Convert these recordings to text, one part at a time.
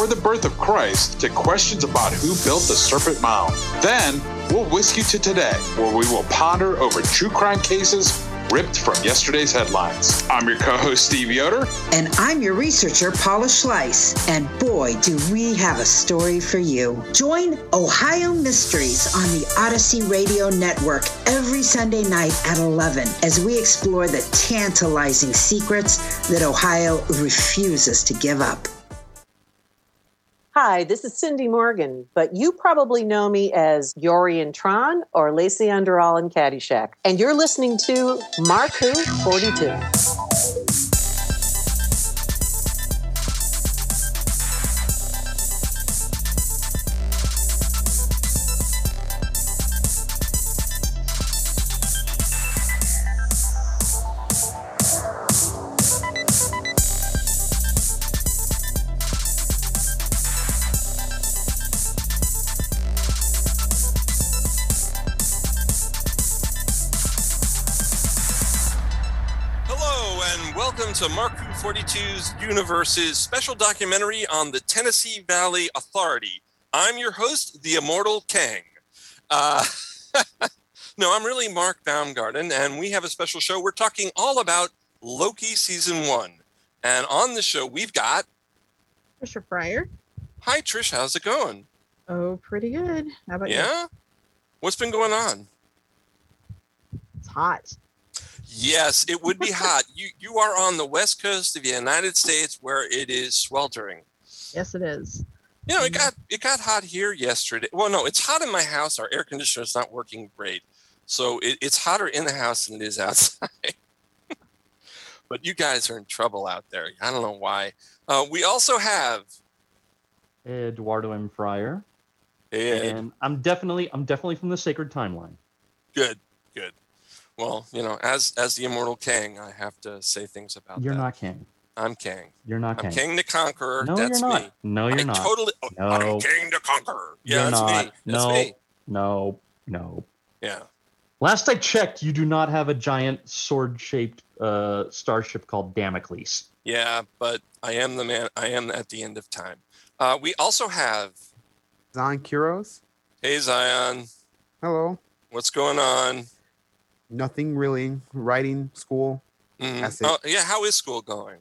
Before the birth of Christ to questions about who built the Serpent Mound. Then we'll whisk you to today, where we will ponder over true crime cases ripped from yesterday's headlines. I'm your co-host Steve Yoder. And I'm your researcher, Paula Schleis. And boy, do we have a story for you. Join Ohio Mysteries on the Odyssey Radio Network every Sunday night at 11 as we explore the tantalizing secrets that Ohio refuses to give up. Hi, this is Cindy Morgan, but you probably know me as Yori and Tron or Lacey Underall in Caddyshack. And you're listening to Mark Who 42. To Mark 42's Universe's special documentary on the Tennessee Valley Authority. I'm your host, the immortal Kang. Uh, no, I'm really Mark Baumgarten, and we have a special show. We're talking all about Loki season one. And on the show, we've got. Trisha Pryor. Hi, Trish. How's it going? Oh, pretty good. How about you? Yeah? What's been going on? It's hot. Yes, it would be hot. You you are on the west coast of the United States where it is sweltering. Yes, it is. You know, it got it got hot here yesterday. Well, no, it's hot in my house. Our air conditioner is not working great, so it, it's hotter in the house than it is outside. but you guys are in trouble out there. I don't know why. Uh, we also have Eduardo M. Fryer. Ed. And I'm definitely I'm definitely from the sacred timeline. good, good. Well, you know, as as the immortal Kang, I have to say things about You're that. not king. I'm Kang. You're not king. I'm king. King the Conqueror. No, That's you're not. me. No, you're I not. Totally. oh, No. I'm King the Conqueror. Yeah, You're that's not. me. That's no, me. no, no. Yeah. Last I checked, you do not have a giant sword-shaped uh, starship called Damocles. Yeah, but I am the man. I am at the end of time. Uh, we also have Zion Kuros. Hey Zion, Hello. what's going on? Nothing really. Writing, school. Mhm. Oh, yeah, how is school going?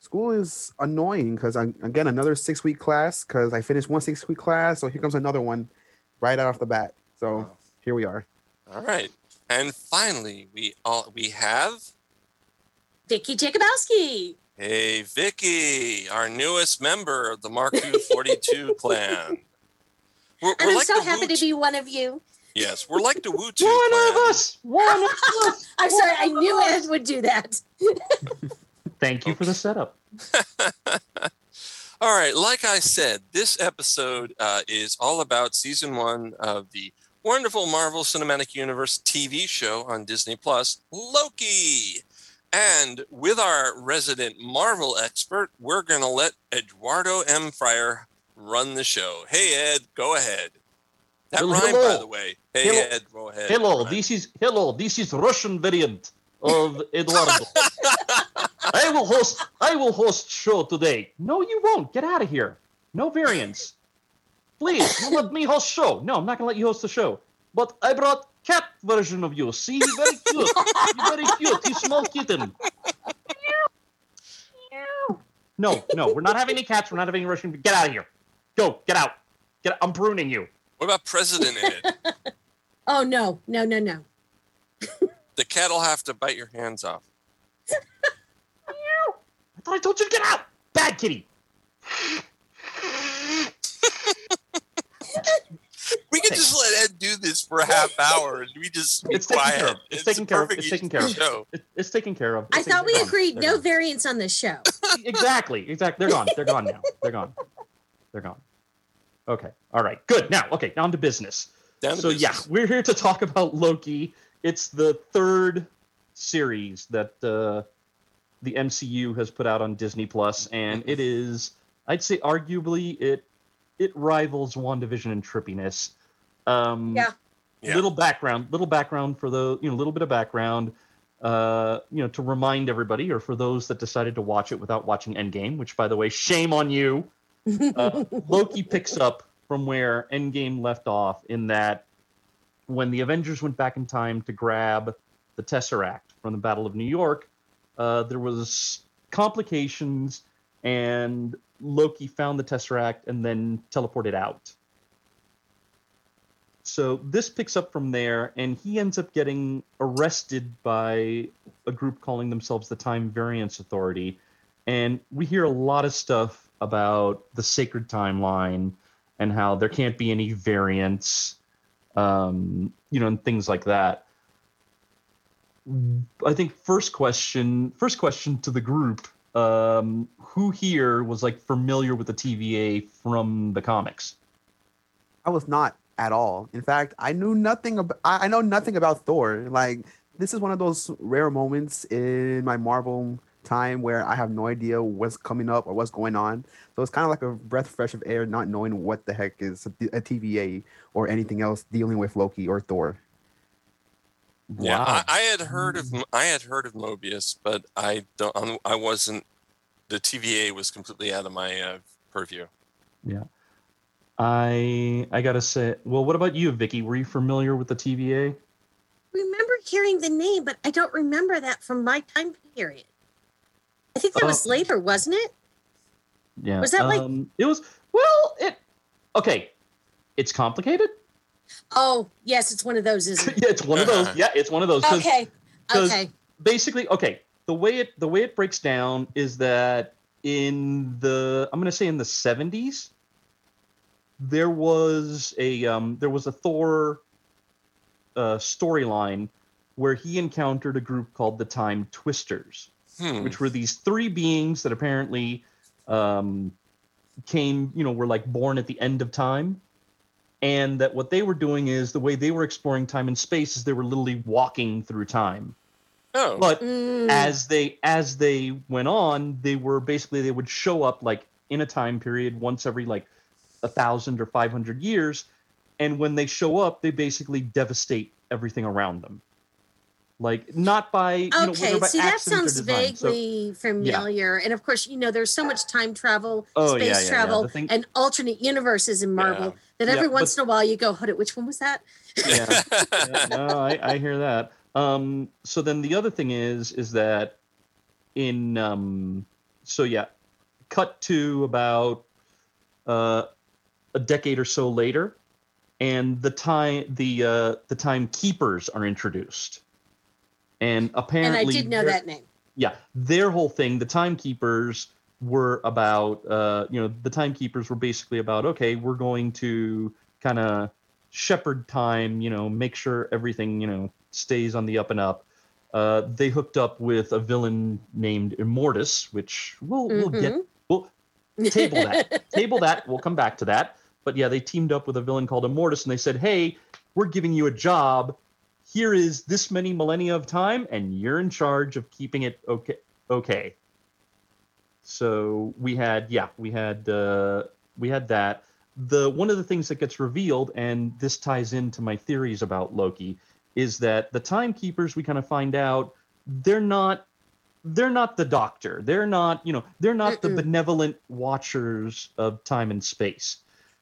School is annoying because I again another six week class because I finished one six week class, so here comes another one right out off the bat. So here we are. All right, and finally we all we have Vicky Jacobowski. Hey Vicky, our newest member of the Mark Who 42 clan. We're, And we're I'm like so happy Wu- to be one of you. Yes, we're like the Wu Tu One clan. of us. One of us. I'm sorry, I knew Ed would do that. Thank you for the setup. All right, like I said, this episode uh, is all about season one of the wonderful Marvel Cinematic Universe TV show on Disney Plus, Loki. And with our resident Marvel expert, we're going to let Eduardo M. Fryer run the show. Hey, Ed, go ahead. That Well, rhymed, hello. by the way. Hey, Hello. Ed, go ahead. Hello, Rhyme. this is hello. This is Russian variant of Eduardo. I will host. I will host show today. No, you won't. Get out of here. No variants. Please, you let me host show. No, I'm not gonna let you host the show. But I brought cat version of you. See, he's very cute. He's very cute. He's small kitten. No, no, we're not having any cats. We're not having any Russian. Get out of here. Go. Get out. Get. Out. I'm pruning you. What about President Ed? Oh no, no, no, no. the cat will have to bite your hands off. I thought I told you to get out. Bad kitty. We could Thanks. just let Ed do this for a half hour and we just be It's taken quiet. care of. It's a taken care of. perfect It's taken care of. Show. It, it's taken care of. I thought we taken- they're agreed gone. no variants on this show. exactly. Exactly. They're gone. They're gone now. They're gone. They're gone. Okay. All right. Good. Now, okay. Down to business. Down to so yeah, we're here to talk about Loki. It's the third series that uh, the MCU has put out on Disney Plus, and it is, I'd say, arguably it it rivals WandaVision in trippiness. Um, Yeah. Yeah. Little background, little background for the you know, little bit of background. Uh, you know, to remind everybody, or for those that decided to watch it without watching Endgame, which, by the way, shame on you uh, Loki picks up from where Endgame left off in that when the Avengers went back in time to grab the Tesseract from the Battle of New York, uh, there was complications, and Loki found the Tesseract and then teleported out. So this picks up from there, and he ends up getting arrested by a group calling themselves the Time Variance Authority. And we hear a lot of stuff about the sacred timeline and how there can't be any variants, um, you know, and things like that. I think first question, first question to the group: um, Who here was like familiar with the TVA from the comics? I was not at all. In fact, I knew nothing about. I know nothing about Thor. Like this is one of those rare moments in my Marvel time where I have no idea what's coming up or what's going on. So it's kind of like a breath fresh of air, not knowing what the heck is a, a TVA or anything else dealing with Loki or Thor. Yeah, I, I had heard of I had heard of Mobius, but I don't. I wasn't. The TVA was completely out of my uh, purview. Yeah. I I gotta say, well, what about you, Vicky? Were you familiar with the TVA? remember hearing the name, but I don't remember that from my time period. I think that was Oh. later, wasn't it? Yeah. Was that like- um, it was well, it okay. It's complicated. Oh, yes, it's one of those, isn't it? yeah, it's one of those. Yeah, it's one of those. 'cause Okay. 'cause- Okay. Basically, okay. The way it the way it breaks down is that in the I'm gonna say in the 70s, there was a um, there was a Thor uh, storyline where he encountered a group called the Time Twisters. Hmm. which were these three beings that apparently um, came, you know, were like born at the end of time. And that what they were doing is the way they were exploring time and space is they were literally walking through time. Oh, But Mm, as they as they went on, they were basically they would show up like in a time period once every like a thousand or five hundred years, and when they show up, they basically devastate everything around them. Like not by you know, okay, by see, that sounds design. So- vaguely familiar. And of course, you know, there's so much time travel, Oh, space yeah, yeah, yeah. travel, thing- and alternate universes in Marvel that Yeah, every but- once in a while you go, hold it, which one was that? yeah, yeah, no, I, I hear that. Um, so then the other thing is, is that in, um, so yeah, cut to about uh, a decade or so later, and the time the uh, the timekeepers are introduced, and apparently, and I did know that name. yeah their whole thing the timekeepers were about uh you know the timekeepers were basically about okay we're going to kind of shepherd time you know make sure everything you know stays on the up and up uh they hooked up with a villain named immortus which we'll we'll get Mhm. we'll table that table that we'll come back to that but yeah they teamed up with a villain called immortus and they said hey we're giving you a job here is this many millennia of time and you're in charge of keeping it okay okay so we had yeah we had uh we had that. The one of the things that gets revealed, and this ties into my theories about Loki, is that the timekeepers we kind of find out they're not they're not the doctor. They're not, you know, they're not the benevolent watchers of time and space.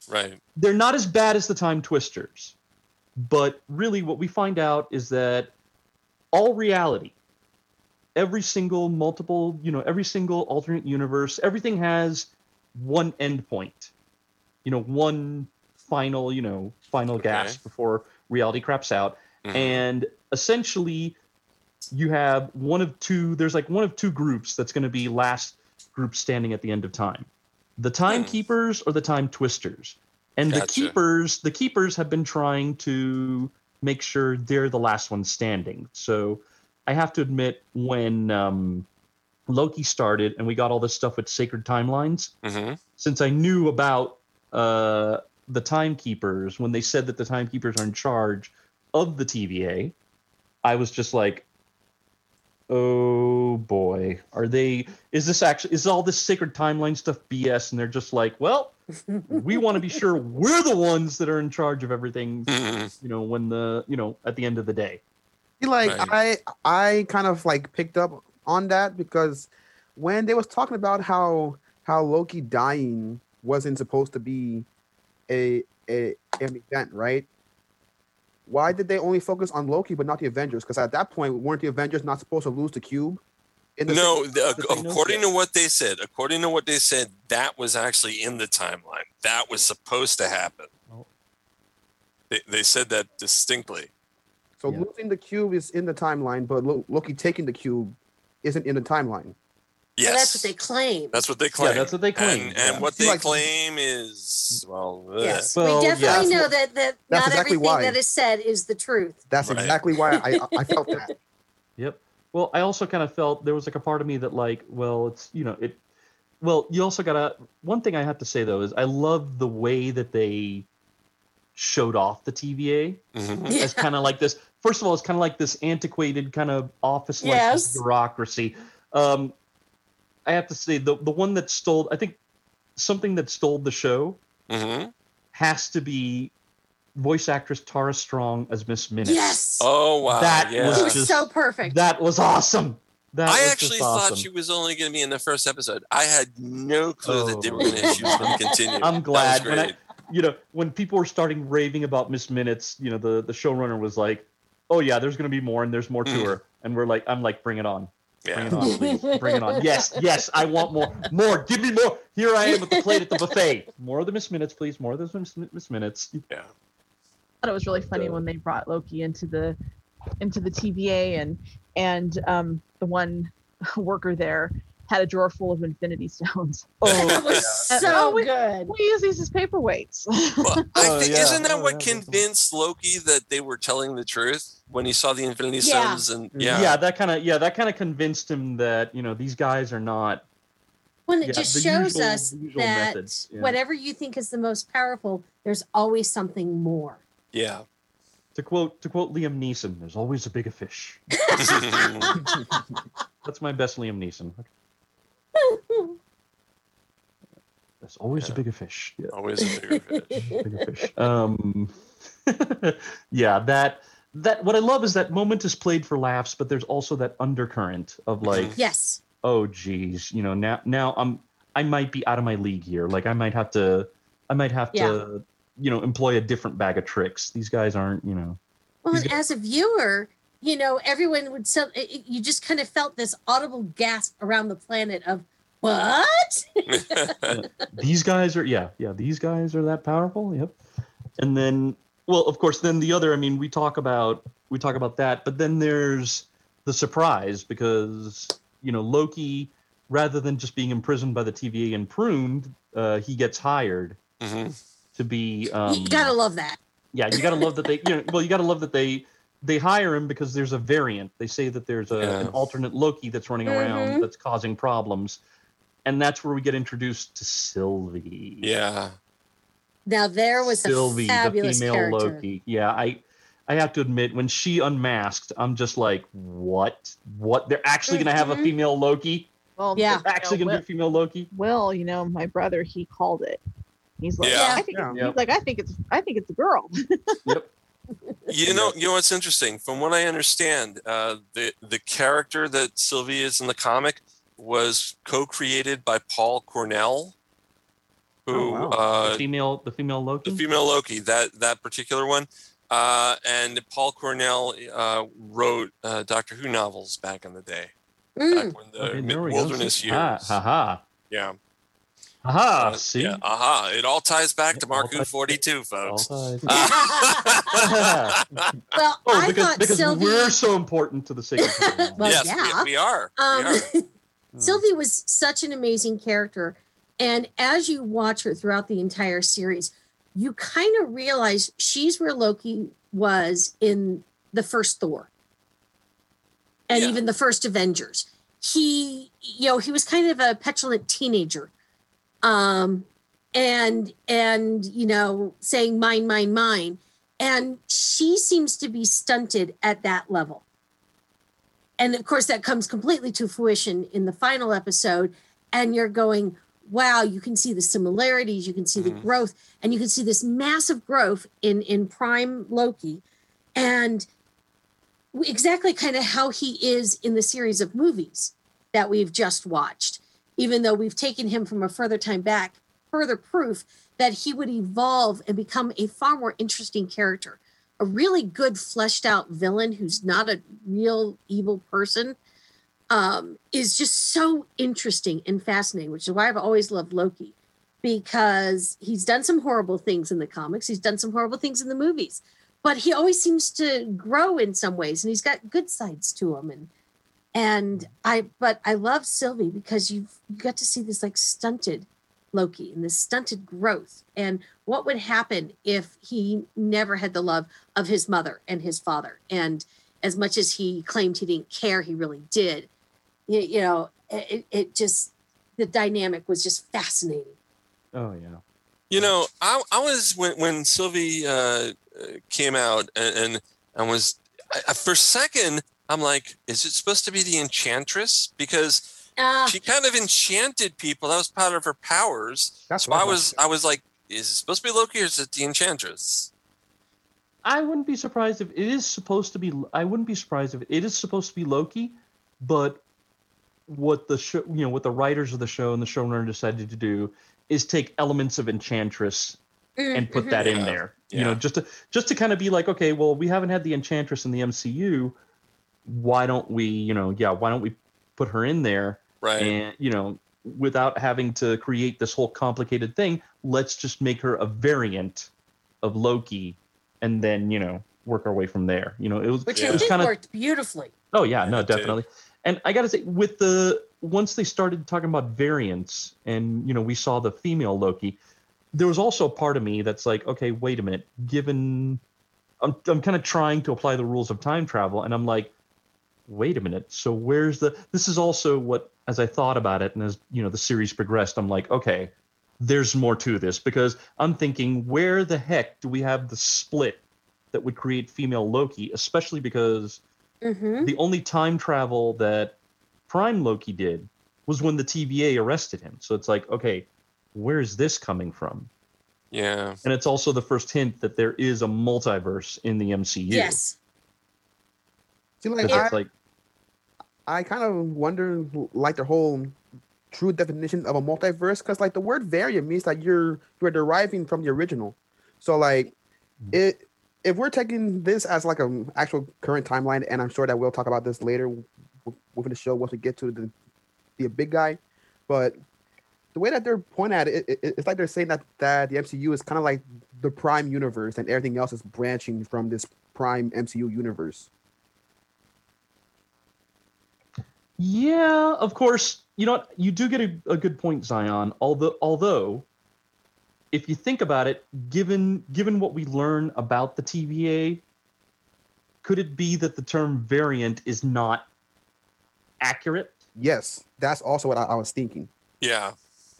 Right. They're not as bad as the time twisters. But really what we find out is that all reality, every single multiple, you know, every single alternate universe, everything has one endpoint. You know, one final, you know, final Okay. gasp before reality craps out. Mhm. And essentially you have one of two there's like one of two groups that's going to be last group standing at the end of time the timekeepers or the time twisters and the keepers the keepers have been trying to make sure they're the last one standing so i have to admit when um, loki started and we got all this stuff with sacred timelines Mhm. since i knew about uh, the timekeepers when they said that the timekeepers are in charge of the tva i was just like oh boy are they is this actually is all this sacred timeline stuff bs and they're just like well we want to be sure we're the ones that are in charge of everything Mhm. you know when the you know at the end of the day like Right. I I kind of like picked up on that because when they was talking about how how Loki dying wasn't supposed to be a a an event, right? Why did they only focus on Loki but not the Avengers? Because at that point, weren't the Avengers not supposed to lose the cube? In the No, the, the according to what they said, according to what they said, that was actually in the timeline. That was supposed to happen. Oh. They, they said that distinctly. so Yeah. losing the cube is in the timeline, but Loki taking the cube isn't in the timeline. Yes, So that's what they claim. That's what they claim. that's what they claim, And, and yeah. what they like- claim is well, yes, Well, we definitely That's know that that that's not exactly everything why. that is said is the truth. That's Right. exactly why I I felt that. Yep. Well, I also kind of felt there was like a part of me that like, well, it's you know it. Well, you also gotta. One thing I have to say though is I love the way that they showed off the TVA Mhm. Yeah. as kind of like this. First of all, it's kind of like this antiquated kind of office-like Yes. bureaucracy. Um, I have to say the the one that stole, I think, something that stole the show Mhm. has to be voice actress Tara Strong as Miss Minutes. Yes, Oh wow, That yeah. was it was just- so perfect. That was awesome. That I was actually just thought she was only going to be in the first episode. I had no clue that they were Oh. going to. She was going to continue. I'm glad when I, you know, when people were starting raving about Miss Minutes, you know, the the showrunner was like, "Oh yeah, there's going to be more, and there's more to Mm. her," and we're like, "I'm like, bring it on, bring it on, please, bring it on." Yes, yes, I want more, more. Give me more. Here I am with the plate at the buffet. More of the Miss Minutes, please. More of the Miss, Miss Minutes. yeah. I thought it was really funny when they brought Loki into the into the TVA and and um, the one worker there had a drawer full of Infinity Stones. Oh, That was Yeah. so Oh, we- good. We use these as paperweights. Well, I Oh, think, yeah. isn't that Oh, what yeah, that's- convinced Loki that they were telling the truth when he saw the Infinity Yeah. Stones? And mm-hmm. Yeah, yeah, that kind of yeah, that kind of convinced him that you know these guys are not. When it Yeah, just shows usual- us usual that methods, yeah. whatever you think is the most powerful, there's always something more. yeah. To quote to quote Liam Neeson, "There's always a bigger fish." That's my best Liam Neeson. There's always a bigger fish. Yeah, Always a bigger fish. bigger fish. Um, yeah, that that what I love is that moment is played for laughs, but there's also that undercurrent of like, yes. oh geez, you know, now now I'm I might be out of my league here. Like I might have to I might have Yeah. to you know employ a different bag of tricks. These guys aren't you know. Well, He's and got- as a viewer, you know, everyone would so it- it- you just kind of felt this audible gasp around the planet of what? these guys are yeah yeah these guys are that powerful yep and then well of course then the other i mean we talk about we talk about that but then there's the surprise because you know loki rather than just being imprisoned by the tva and pruned uh, he gets hired Mhm. to be um, you gotta love that. yeah you gotta love that they you know well you gotta love that they they hire him because there's a variant they say that there's a, Yeah. an alternate loki that's running Mhm. around that's causing problems and that's where we get introduced to sylvie yeah. Now there was sylvie a the female character. loki yeah i i have to admit when she unmasked i'm just like what what they're actually gonna have a Mhm. female loki well, Yeah. they're actually you know, gonna be a female loki Will, Will, you know, my brother, he called it. He's like, Yeah. I think Yeah. it's, he's like, I think it's, I think it's a girl. Yep. You know, you know what's interesting. From what I understand, uh, the the character that Sylvie is in the comic was co-created by Paul Cornell, who Oh, wow. uh, the female, the female Loki. the female Loki, that that particular one. Uh, and Paul Cornell uh, wrote uh, Doctor Who novels back in the day, Mm. back when the Okay, mid- there we go. wilderness See? years. Ha ha ha. Yeah. Aha, Uh, see? Yeah. Aha. It all ties back to It all Mark Who ties- 42, folks. well, oh, I because, thought because Sylvie. we're so important to the sacred Well, yes, yeah. we, we are. Um, we are. Sylvie was such an amazing character. And as you watch her throughout the entire series, you kind of realize she's where Loki was in the first Thor and Yeah. even the first Avengers. He, you know, he was kind of a petulant teenager. Um, and and you know, saying mine, mine, mine. And she seems to be stunted at that level and of course that comes completely to fruition in the final episode and you're going wow you can see the similarities you can see the Mhm. growth and you can see this massive growth in in prime loki and exactly kind of how he is in the series of movies that we've just watched even though we've taken him from a further time back further proof that he would evolve and become a far more interesting character a really good fleshed out villain who's not a real evil person um, is just so interesting and fascinating, which is why I've always loved Loki because he's done some horrible things in the comics, he's done some horrible things in the movies, but he always seems to grow in some ways and he's got good sides to him. And and I but I love Sylvie because you've you got to see this like stunted Loki and this stunted growth and what would happen if he never had the love of his mother and his father and as much as he claimed he didn't care he really did you, you know it, it just the dynamic was just fascinating Oh yeah. You know, I, I was when when Sylvie uh, uh, came out and, and I was I, I- for a second I'm like, is it supposed to be the Enchantress? Because uh, she kind of enchanted people. That was part of her powers. That's so what I I was I was like, is it supposed to be Loki or is it the Enchantress? I wouldn't be surprised if it is supposed to be. I wouldn't be surprised if it is supposed to be Loki, but what the show, you know, what the writers of the show and the showrunner decided to do is take elements of Enchantress and put mhm. that in Yeah. there. You know, just to just to kind of be like, okay, well, we haven't had the Enchantress in the MCU. Why don't we, you know, yeah, why don't we put her in there? Right. And you know, without having to create this whole complicated thing, let's just make her a variant of Loki, and then you know, work our way from there. You know, it was which it was think kind of worked beautifully Oh yeah, no, definitely. And I gotta say, with the once they started talking about variants, and you know, we saw the female Loki, there was also a part of me that's like, okay, wait a minute. Given, I'm I'm kind of trying to apply the rules of time travel, and I'm like, wait a minute. So where's the? This is also what, as I thought about it, and as you know, the series progressed, I'm like, okay, there's more to this because I'm thinking, where the heck do we have the split that would create female Loki, especially because hmm the only time travel that Prime Loki did was when the TVA arrested him. So it's like, okay, where's this coming from? Yeah. And it's also the first hint that there is a multiverse in the MCU. yes See, like, 'Cause I, it's like, I kind of wonder, like, the whole true definition of a multiverse, because like the word variant means that you're you're deriving from the original. So like, mm-hmm. it if we're taking this as like an actual current timeline, and I'm sure that we'll talk about this later within the show once we get to the the big guy, but the way that they're pointing at it, it, it- it's like they're saying that that the MCU is kind of like the prime universe, and everything else is branching from this prime MCU universe. Yeah, of course, you know what? You do get a, a good point, Zion. Although, although, if you think about it, given given what we learn about the TVA, could it be that the term variant is not accurate? Yes, that's also what I, I was thinking. Yeah.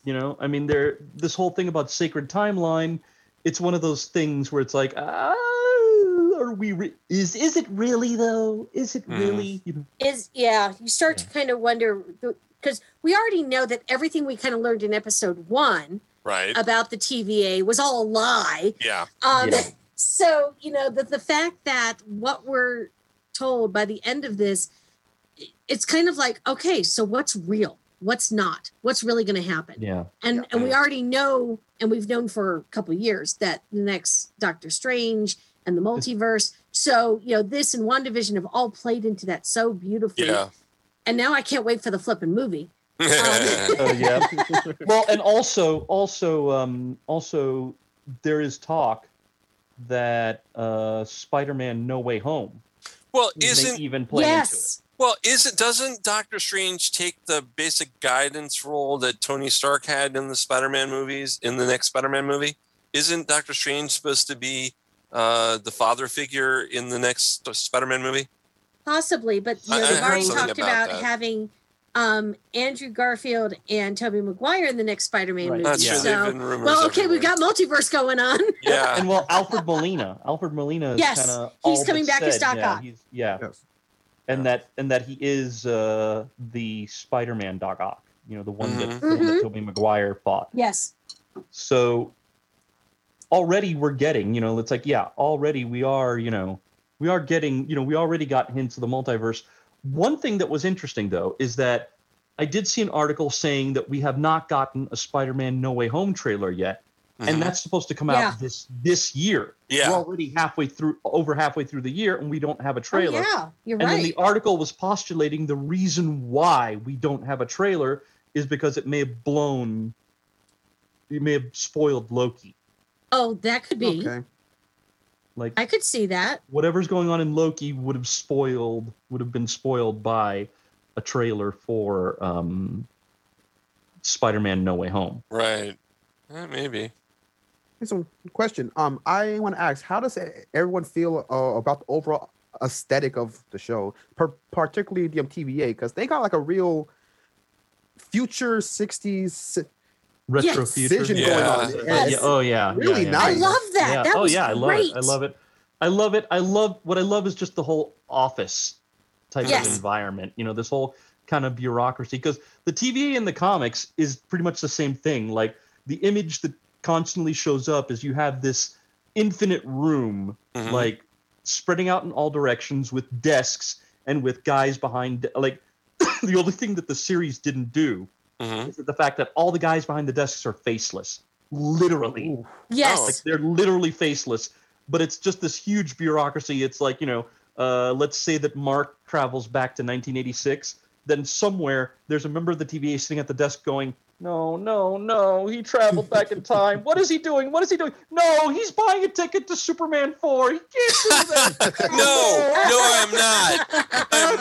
You know, I mean, there. This whole thing about sacred timeline, it's one of those things where it's like, ah, are we? Re- is is it really though? Is it Mhm. really? You know, is yeah you start to kind of wonder because we already know that everything we kind of learned in episode one Right. about the TVA was all a lie. Yeah. Um, Yeah. So, you know, the, the fact that what we're told by the end of this, it's kind of like, okay, so what's real? What's not? What's really going to happen? Yeah. And and we already know, and we've known for a couple of years that the next Doctor Strange and the multiverse. So, you know, this and WandaVision have all played into that so beautifully. Yeah. And now I can't wait for the flipping movie. Oh yeah. well, and also, also, um, also, there is talk that uh, Spider-Man: No Way Home well, isn't even play into it. yes. well isn't doesn't Doctor Strange take the basic guidance role that Tony Stark had in the Spider-Man movies in the next Spider-Man movie? Isn't Doctor Strange supposed to be uh, the father figure in the next Spider-Man movie? Possibly, but you I- know, I they've heard already talked about about, having um, Andrew Garfield and Tobey Maguire in the next Spider-Man Right. movie. That's true. So, been well, okay, we've got multiverse going on. yeah. And well, Alfred Molina, Alfred Molina is Yes, kind of he's coming back as Doc yeah, Ock. he's- yeah, Yes. and that and that he is uh, the Spider-Man Doc Ock. You know, the one that, Mhm. the one that Mhm. Tobey Maguire fought. Yes. So already we're getting, you know, it's like, yeah, already we are, you know, we are getting, you know, we already got hints of the multiverse. One thing that was interesting though is that I did see an article saying that we have not gotten a Spider-Man No Way Home trailer yet, Mhm. and that's supposed to come Yeah. out this this year. yeah. We're already halfway through, over halfway through the year, and we don't have a trailer. Oh, yeah, you're And right. then the article was postulating the reason why we don't have a trailer is because it may have blown, it may have spoiled Loki. Oh, that could be. Okay. Like I could see that. whatever's going on in Loki would have spoiled, would have been spoiled by a trailer for um, Spider-Man: No Way Home. Right. Eh, maybe. Here's some question. Um, I want to ask, how does everyone feel uh, about the overall aesthetic of the show, per- particularly the TVA, because they got like a real future '60s Retro Yes. future. vision Yeah. going on. Yeah, And yeah, oh yeah. really yeah, yeah. I love that. Yeah. That oh was yeah, I love great. it. I love it. I love it. I love what I love is just the whole office type Yes. of environment. You know, this whole kind of bureaucracy because the TVA in the comics is pretty much the same thing. Like the image that constantly shows up is you have this infinite room Mhm. like spreading out in all directions with desks and with guys behind like the only thing that the series didn't do Mhm. is the fact that all the guys behind the desks are faceless literally Yes. Oh. like they're literally faceless but it's just this huge bureaucracy it's like you know uh, let's say that mark travels back to 1986 then somewhere there's a member of the tva sitting at the desk going no no no he traveled back in time what is he doing what is he doing no he's buying a ticket to superman 4 he can't do that No, no, I'm not. I'm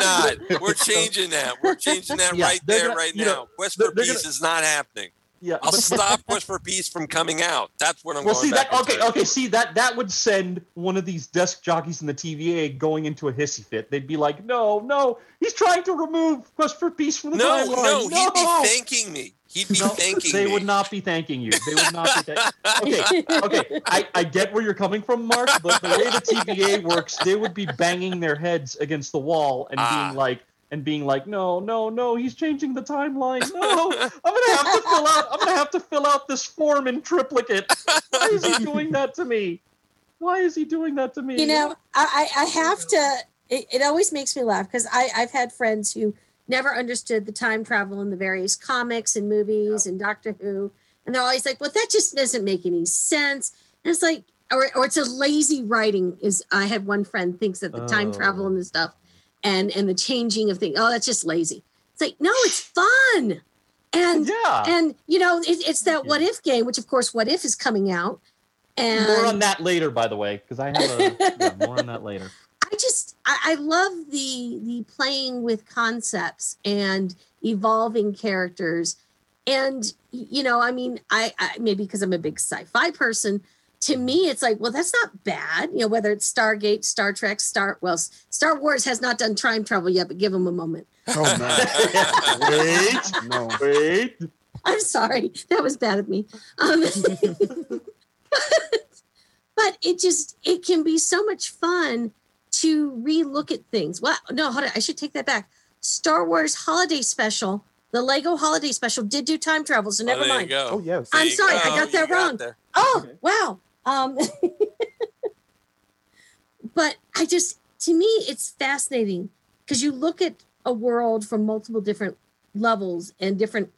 not. We're changing that. We're changing that Yeah, right there, gonna- right now. know, Quest for Peace gonna- is not happening. yeah I'll stop Quest for Peace from coming out. That's what I'm well going see back that okay into. okay see that that would send one of these desk jockeys in the tva going into a hissy fit they'd be like no no he's trying to remove quest for peace from the No, timeline no, he'd be thanking me. He'd be No, thanking they me. would not be thanking you. They would not be thanking. Okay, okay. I, I get where you're coming from, Mark, but the way the TVA works, they would be banging their heads against the wall and Ah. being like, and being like, no, no, no, he's changing the timeline. No, I'm gonna have to fill out. I'm gonna have to fill out this form in triplicate. Why is he doing that to me? Why is he doing that to me? you know i i I have to it, it always makes me laugh because i i've had friends who never understood the time travel in the various comics and movies and doctor who. And they're always like well that just doesn't make any sense. And it's like or, or it's a lazy writing is i had one friend thinks that the time Oh. travel and the oh. stuff and and the changing of things oh that's just lazy. It's like no it's fun. And yeah. and you know it, it's that what if game which of course what if is coming out. And more on that later, by the way, because I have a yeah, more on that later. I I, I love the the playing with concepts and evolving characters, and you know, I mean, I, I maybe because I'm a big sci-fi person. To me, it's like, well, that's not bad. You know, whether it's Stargate, Star Trek, Star well, Star Wars has not done time travel yet, but give them a moment. Oh no, Wait, no. wait. I'm sorry, that was bad of me. Um, but it just it can be so much fun to relook at things. Well, no, hold on, I should take that back. Star Wars Holiday Special the Lego Holiday Special did do time travel, so never oh, there mind. You go. Oh yes. I'm There you sorry, I got that You wrong. there. Oh Okay. wow. Um, but I just to me it's fascinating because you look at a world from multiple different levels and different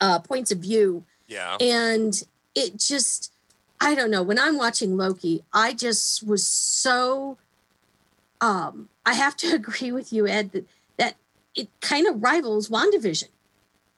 uh, points of view, Yeah. and it just I don't know. When I'm watching Loki, I just was so. Um, I have to agree with you, Ed, that, that it kind of rivals WandaVision.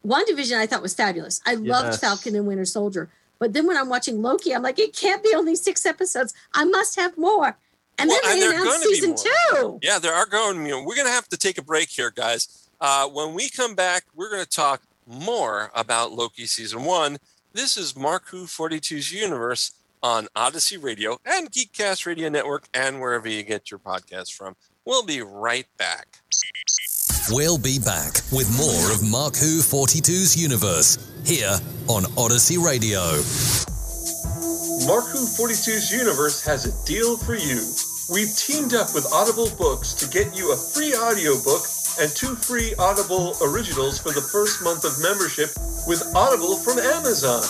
WandaVision I thought was fabulous. I loved Falcon and Winter Soldier. But then when I'm watching Loki, I'm like, it can't be only six episodes. I must have more. And Well, then they announced season two. Yeah, there are going. You know, we're going to have to take a break here, guys. Uh, when we come back, we're going to talk more about Loki season one. This is Mark Who 42's Universe on Odyssey Radio and Geekcast Radio Network and wherever you get your podcasts from. We'll be right back. We'll be back with more of Mark Who 42's Universe here on Odyssey Radio. Mark Who 42's Universe has a deal for you. We've teamed up with Audible Books to get you a free audiobook and two free Audible originals for the first month of membership with Audible from Amazon.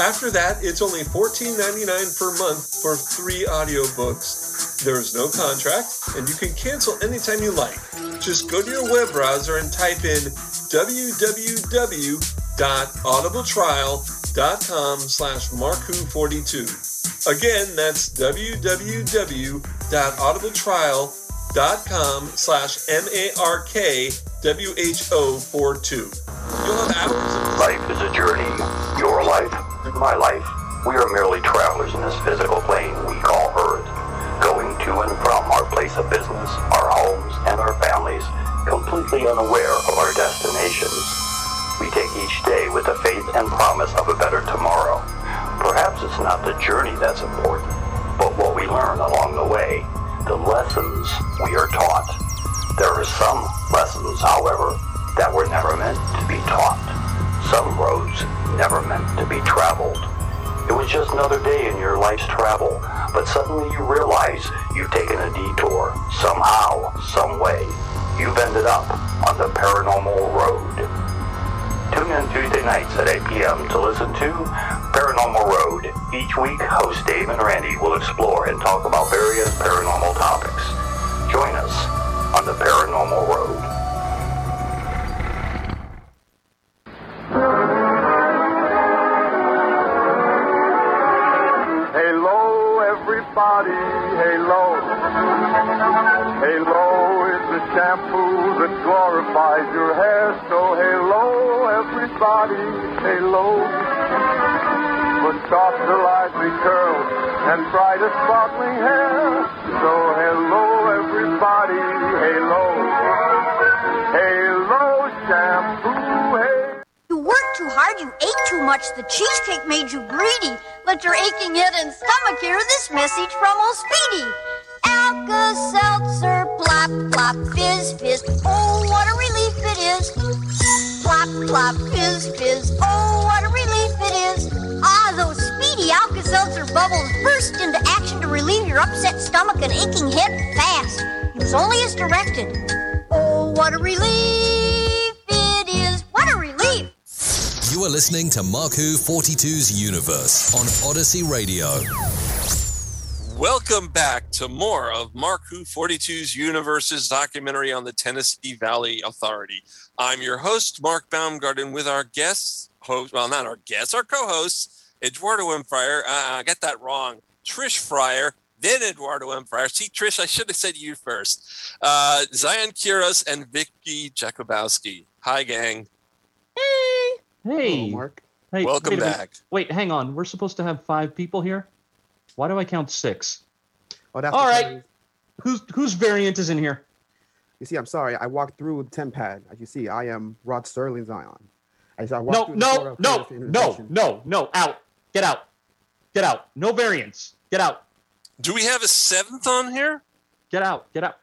After that, it's only $14.99 per month for three audiobooks. There is no contract, and you can cancel anytime you like. Just go to your web browser and type in www.audibletrial.com slash markwho42. Again, that's www.audibletrial.com slash M-A-R-K-W-H-O-4-2. You'll have hours of Life is a journey. Your life, my life. We are merely travelers in this physical plane we call Earth, going to and from our place of business, our homes, and our families, completely unaware of our destinations. We take each day with the faith and promise of a better tomorrow. Perhaps it's not the journey that's important, but what we learn along the way, the lessons we are taught. There are some lessons, however, that were never meant to be taught. Some roads never meant to be traveled. It was just another day in your life's travel, but suddenly you realize you've taken a detour. Somehow, some way, you've ended up on the paranormal road. Tune in Tuesday nights at 8 p.m. to listen to Paranormal Road. Each week, host Dave and Randy will explore and talk about various paranormal topics. Join us on the Paranormal Road. Everybody. Hello. Hello is the shampoo that glorifies your hair. So hello, everybody. Hello. For softer, lively curls and brighter, sparkling hair. So hello, everybody. Hello. Hello, shampoo. Hey. You worked too hard, you ate too much, the cheesecake made you greedy. Let your aching head and stomach hear this message from old Speedy. Alka-Seltzer, plop, plop, fizz, fizz. Oh, what a relief it is. Plop, plop, fizz, fizz. Oh, what a relief it is. Ah, those speedy Alka-Seltzer bubbles burst into action to relieve your upset stomach and aching head fast. Use only as directed. Oh, what a relief You are listening to Mark Who 42's Universe on Odyssey Radio. Welcome back to more of Mark Who 42's Universe's documentary on the Tennessee Valley Authority. I'm your host, Mark Baumgarten, with our guests, host, well, not our guests, our co-hosts, Eduardo M. Fryer. Uh, I got that wrong. Trish Fryer, then Eduardo M. Fryer. See, Trish, I should have said you first. Uh, Zion Kiros and Vicky Jakubowski. Hi, gang. Hey. Hey, Mark. Hey, Welcome wait a minute. back. Wait, hang on. We're supposed to have five people here. Why do I count six? Oh, that's All. Whose whose variant is in here? You see, I'm sorry. I walked through the TemPad. As you see, I am Rod Serling Zion. I, I walked No, through no, no, no, no, no. Out. Get out. Get out. No variants. Get out. Do we have a seventh on here? Get out. Get out.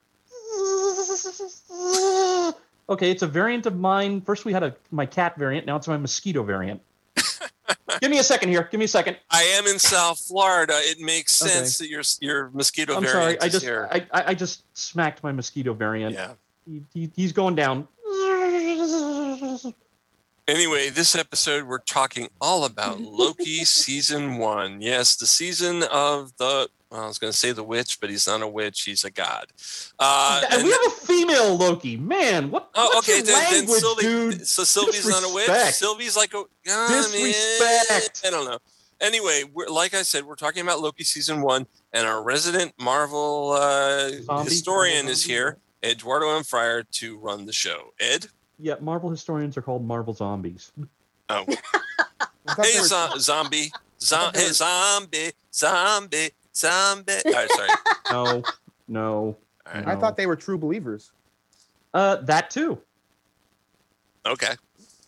Okay, it's a variant of mine. First we had a my cat variant. Now it's my mosquito variant. Give me a second here. Give me a second. I am in South Florida. It makes Okay. sense that your your mosquito I'm variant sorry. I just here. I, I I just smacked my mosquito variant. yeah. He, he, he's going down. Anyway, this episode we're talking all about Loki season one. Yes, the season of the. Well, I was going to say the witch, but he's not a witch; he's a god. Uh, and we have a female Loki. Man, what? Oh, okay. Then, then language, Sylvie, dude? so Sylvie's not a witch. Sylvie's like a man, Disrespect. I don't know. Anyway, we're, like I said, we're talking about Loki season one, and our resident Marvel uh, historian is here, Eduardo M. Fryer, to run the show. Ed. Yeah, Marvel historians are called Marvel zombies. Oh. hey, they were- zo- zombie. Zo- hey, zombie. Zombie. Zombie. All right, sorry. No, no. I thought they were true believers. Uh, that too. Okay.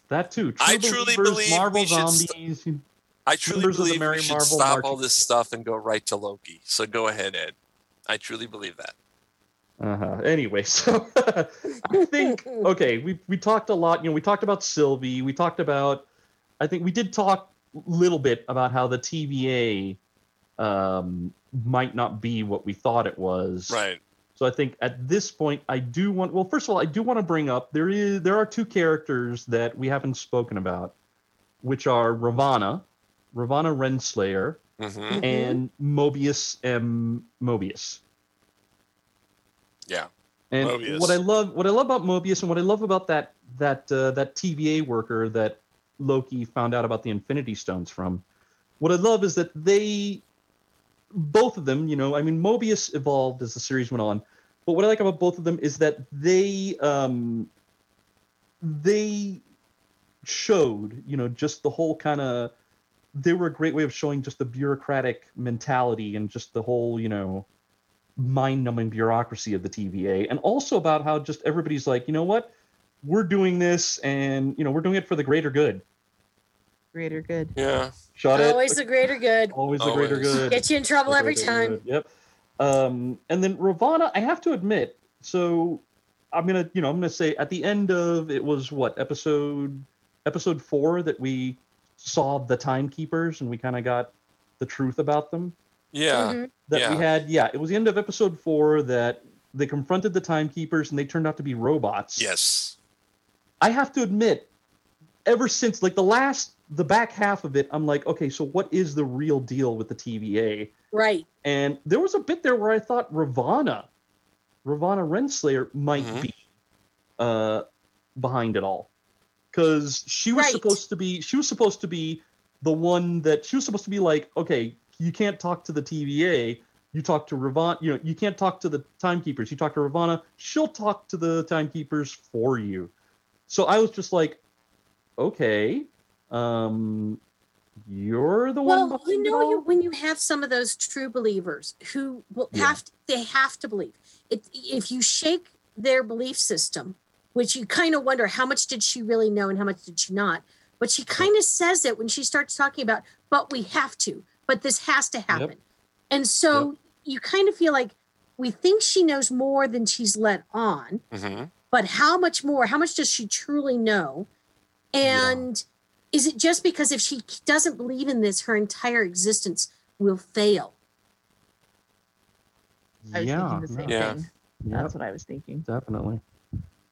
That too. True I truly believe Marvel we should st- zombies. I truly Members of the believe we should Marvel stop Marching- all this stuff and go right to Loki. So go ahead, Ed. I truly believe that. Uh-huh. Anyway, so I think okay, we we talked a lot. You know, we talked about Sylvie. We talked about. I think we did talk a little bit about how the TVA um, might not be what we thought it was. Right. So I think at this point, I do want. Well, first of all, I do want to bring up there is there are two characters that we haven't spoken about, which are Ravonna, Ravonna Renslayer, Mhm. and Mobius M. Mobius. Yeah. And Mobius. what I love, what I love about Mobius, and what I love about that that uh, that TVA worker that Loki found out about the Infinity Stones from, what I love is that they, both of them, you know, I mean, Mobius evolved as the series went on, but what I like about both of them is that they um, they showed, you know, just the whole kind of they were a great way of showing just the bureaucratic mentality and just the whole, you know, mind-numbing bureaucracy of the TVA, and also about how just everybody's like, you know what, we're doing this, and you know, we're doing it for the greater good. Greater good. Yeah. Shot it. Always the greater good. Always the greater good. Get you in trouble every time. good. Yep. Um, and then Ravonna, I have to admit, so I'm gonna, you know, I'm gonna say at the end of it was what episode episode four that we saw the timekeepers and we kind of got the truth about them. Yeah. Mm-hmm. That yeah. we had, yeah, it was the end of episode four that they confronted the timekeepers and they turned out to be robots. Yes. I have to admit, ever since like the last the back half of it, I'm like, okay, so what is the real deal with the TVA? Right. And there was a bit there where I thought Ravonna, Ravonna Renslayer might Mhm. be uh, behind it all, because she was Right. supposed to be she was supposed to be the one that she was supposed to be like, okay, you can't talk to the TVA. You talk to Ravonna, you know, you can't talk to the timekeepers. You talk to Ravonna, she'll talk to the timekeepers for you. So I was just like, okay, um, you're the one. Well, you know, you, when you have some of those true believers who will Yeah. have to, they have to believe. It, if you shake their belief system, which you kind of wonder how much did she really know and how much did she not, but she kind of says it when she starts talking about, but we have to, but this has to happen. And so you kind of feel like we think she knows more than she's let on, Mm-hmm. but how much more? How much does she truly know? And is it just because if she doesn't believe in this, her entire existence will fail? I was yeah, thinking the same Yeah. thing. yeah, That's what I was thinking. definitely,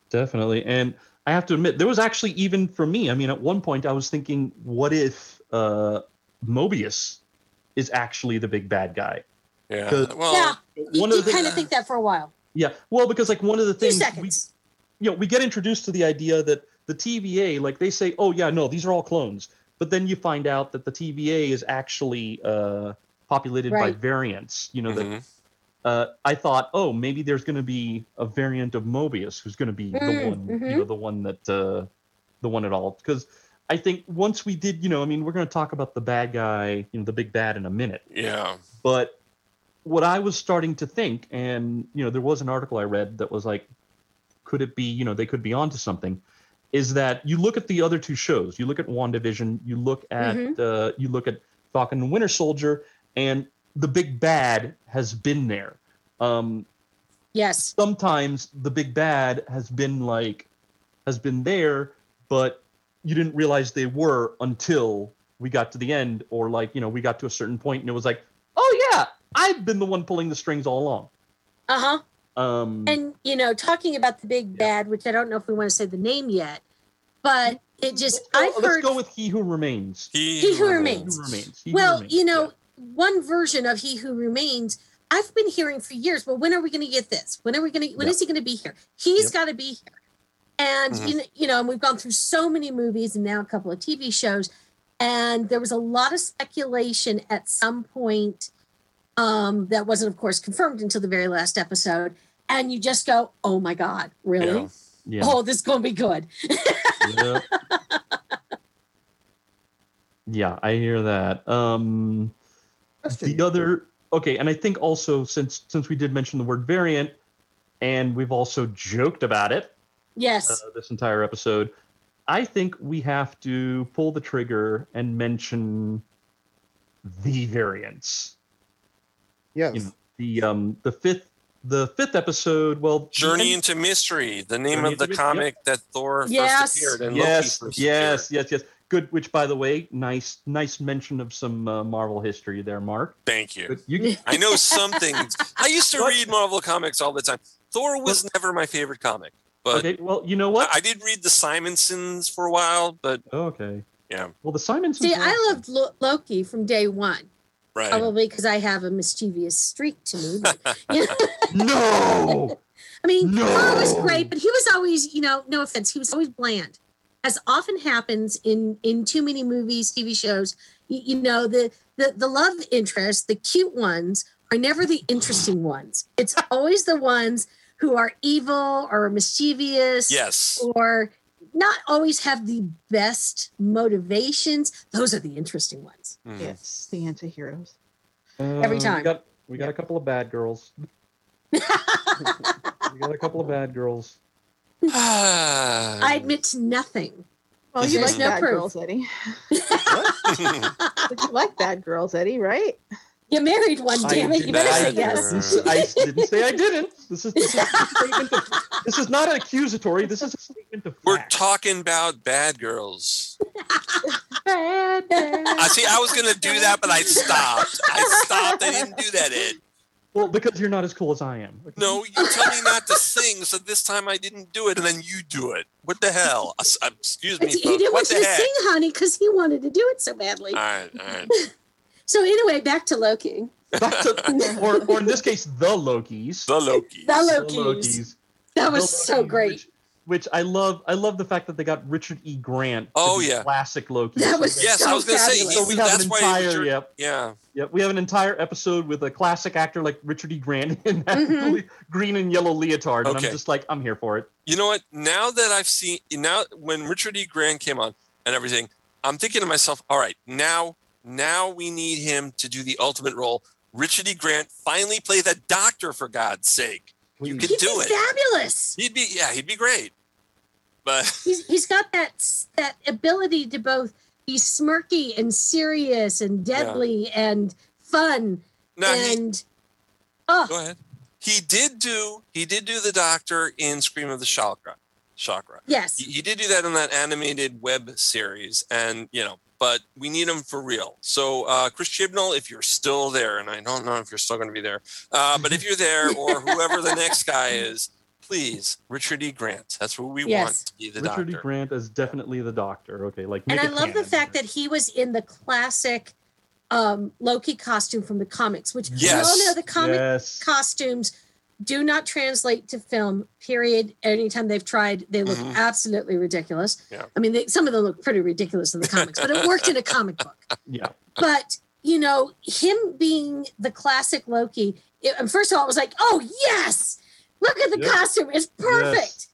definitely. And I have to admit, there was actually even for me. I mean, at one point, I was thinking, what if uh, Mobius is actually the big bad guy? Yeah. Well, yeah, you, one of the- kind of think that for a while. Yeah, well, because like one of the things we, you know, we get introduced to the idea that the TVA, like they say, oh yeah, no, these are all clones, but then you find out that the TVA is actually uh, populated by variants. You know that Mhm. uh, I thought, oh, maybe there's going to be a variant of Mobius who's going to be the Mm, one, you mhm. know, the one that, uh, the one at all. Because I think once we did, you know, I mean, we're going to talk about the bad guy, you know, the big bad in a minute. yeah. But what I was starting to think, and you know, there was an article I read that was like, could it be, you know, they could be onto something, is that you look at the other two shows, you look at WandaVision, you look at Mhm. uh, you look at Falcon and Winter Soldier, and the big bad has been there. Um, Yes. sometimes the big bad has been like has been there, but you didn't realize they were until we got to the end, or like you know we got to a certain point and it was like, oh yeah, I've been the one pulling the strings all along. Uh huh. Um, And you know, talking about the big bad, which I don't know if we want to say the name yet, but it just I've Let's heard go with He Who Remains. He Who Remains. He Who Remains. He Who well, Remains. you know, one version of He Who Remains, I've been hearing for years. Well, when are we going to get this? When are we going to? When Yeah. is he going to be here? He's Yep. got to be here. And Mhm. you know, you know, and we've gone through so many movies and now a couple of TV shows, and there was a lot of speculation at some point um, that wasn't, of course, confirmed until the very last episode. And you just go, "Oh my God, really? Yeah. Yeah. Oh, this is going to be good." Yep. yeah, I hear that. Um, the other okay, and I think also since since we did mention the word variant, and we've also joked about it yes. uh, this entire episode, I think we have to pull the trigger and mention the variants. Yes. You know, the um the fifth the fifth episode. Well, Journey end- into Mystery, the name Journey of the into Mystery, comic that Thor Yes. first appeared and Loki yes, first yes, yes, yes. Good. Which, by the way, nice, nice mention of some uh, Marvel history there, Mark. Thank you. You, I know some things. I used to read Marvel comics all the time. Thor was never my favorite comic, but okay. Well, you know what? I, I did read the Simonsons for a while, but okay. yeah, Well, the Simonsons. See, I loved Lo- Loki from day one. right. Probably because I have a mischievous streak to me. But, you know, no. I mean, No. Thor was great, but he was always, you know, no offense, he was always bland, as often happens in in too many movies, TV shows. You, you know, the the the love interest, the cute ones, are never the interesting ones. It's always the ones who are evil or mischievous, Yes. or not always have the best motivations. Those are the interesting ones. Mhm. Yes, the anti-heroes. Every Uh, time. We got, we got a couple of bad girls. we got a couple of bad girls. I admit to nothing. Well, you like no bad proof. girls, Eddie. But you like bad girls, Eddie, right? You married one, damn it. You better say yes. This- I didn't say I didn't. This is, this is, a statement of, this is not an accusatory. This is a statement of We're fact. talking about bad girls. Bad, bad. I see. I was gonna do that, but I stopped. I stopped. I didn't do that, Ed. Well, because you're not as cool as I am. No, you tell me not to sing, so this time I didn't do it, and then you do it. What the hell? Uh, s- uh, Excuse me, he didn't want you to heck? sing, honey, because he wanted to do it so badly. All right, all right. So anyway, back to Loki. Back to, or, or in this case, the Lokis. The Loki. The The Lokis. That was The so Lokis, great. Which, which I love. I love the fact that they got Richard E. Grant. Oh, yeah. classic Loki. That So was they- Yes, so I was gonna say. So we have that's an why entire. Richard- Yep. Yeah. Yep. We have an entire episode with a classic actor like Richard E. Grant in that Mhm. green and yellow leotard, and Okay. I'm just like, I'm here for it. You know what? Now that I've seen now when Richard E. Grant came on and everything, I'm thinking to myself, all right, now now we need him to do the ultimate role. Richard E. Grant finally play the doctor for God's sake. You could He'd do be it. fabulous. He'd be yeah, he'd be great. But He's he's got that that ability to both be smirky and serious and deadly and fun now he and oh go ahead. He did do he did do the doctor in Scream of the Shalka. Shalka. yes. He, he did do that in that animated web series, and you know, but we need him for real. So, uh, Chris Chibnall, if you're still there, and I don't know if you're still going to be there, uh, but if you're there, or whoever the next guy is, please, Richard E. Grant. That's what we want to be the doctor. Richard E. Grant is definitely the Doctor. Okay, like and I love the canon. fact that he was in the classic um, Loki costume from the comics, which we all know the comic Yes. costumes do not translate to film. Period. Anytime they've tried, they look Mhm. absolutely ridiculous. Yeah. I mean, they, some of them look pretty ridiculous in the comics, but it worked in a comic book. Yeah. But you know, him being the classic Loki. It, and first of all, I was like, "Oh yes, look at the Yep. costume; it's perfect."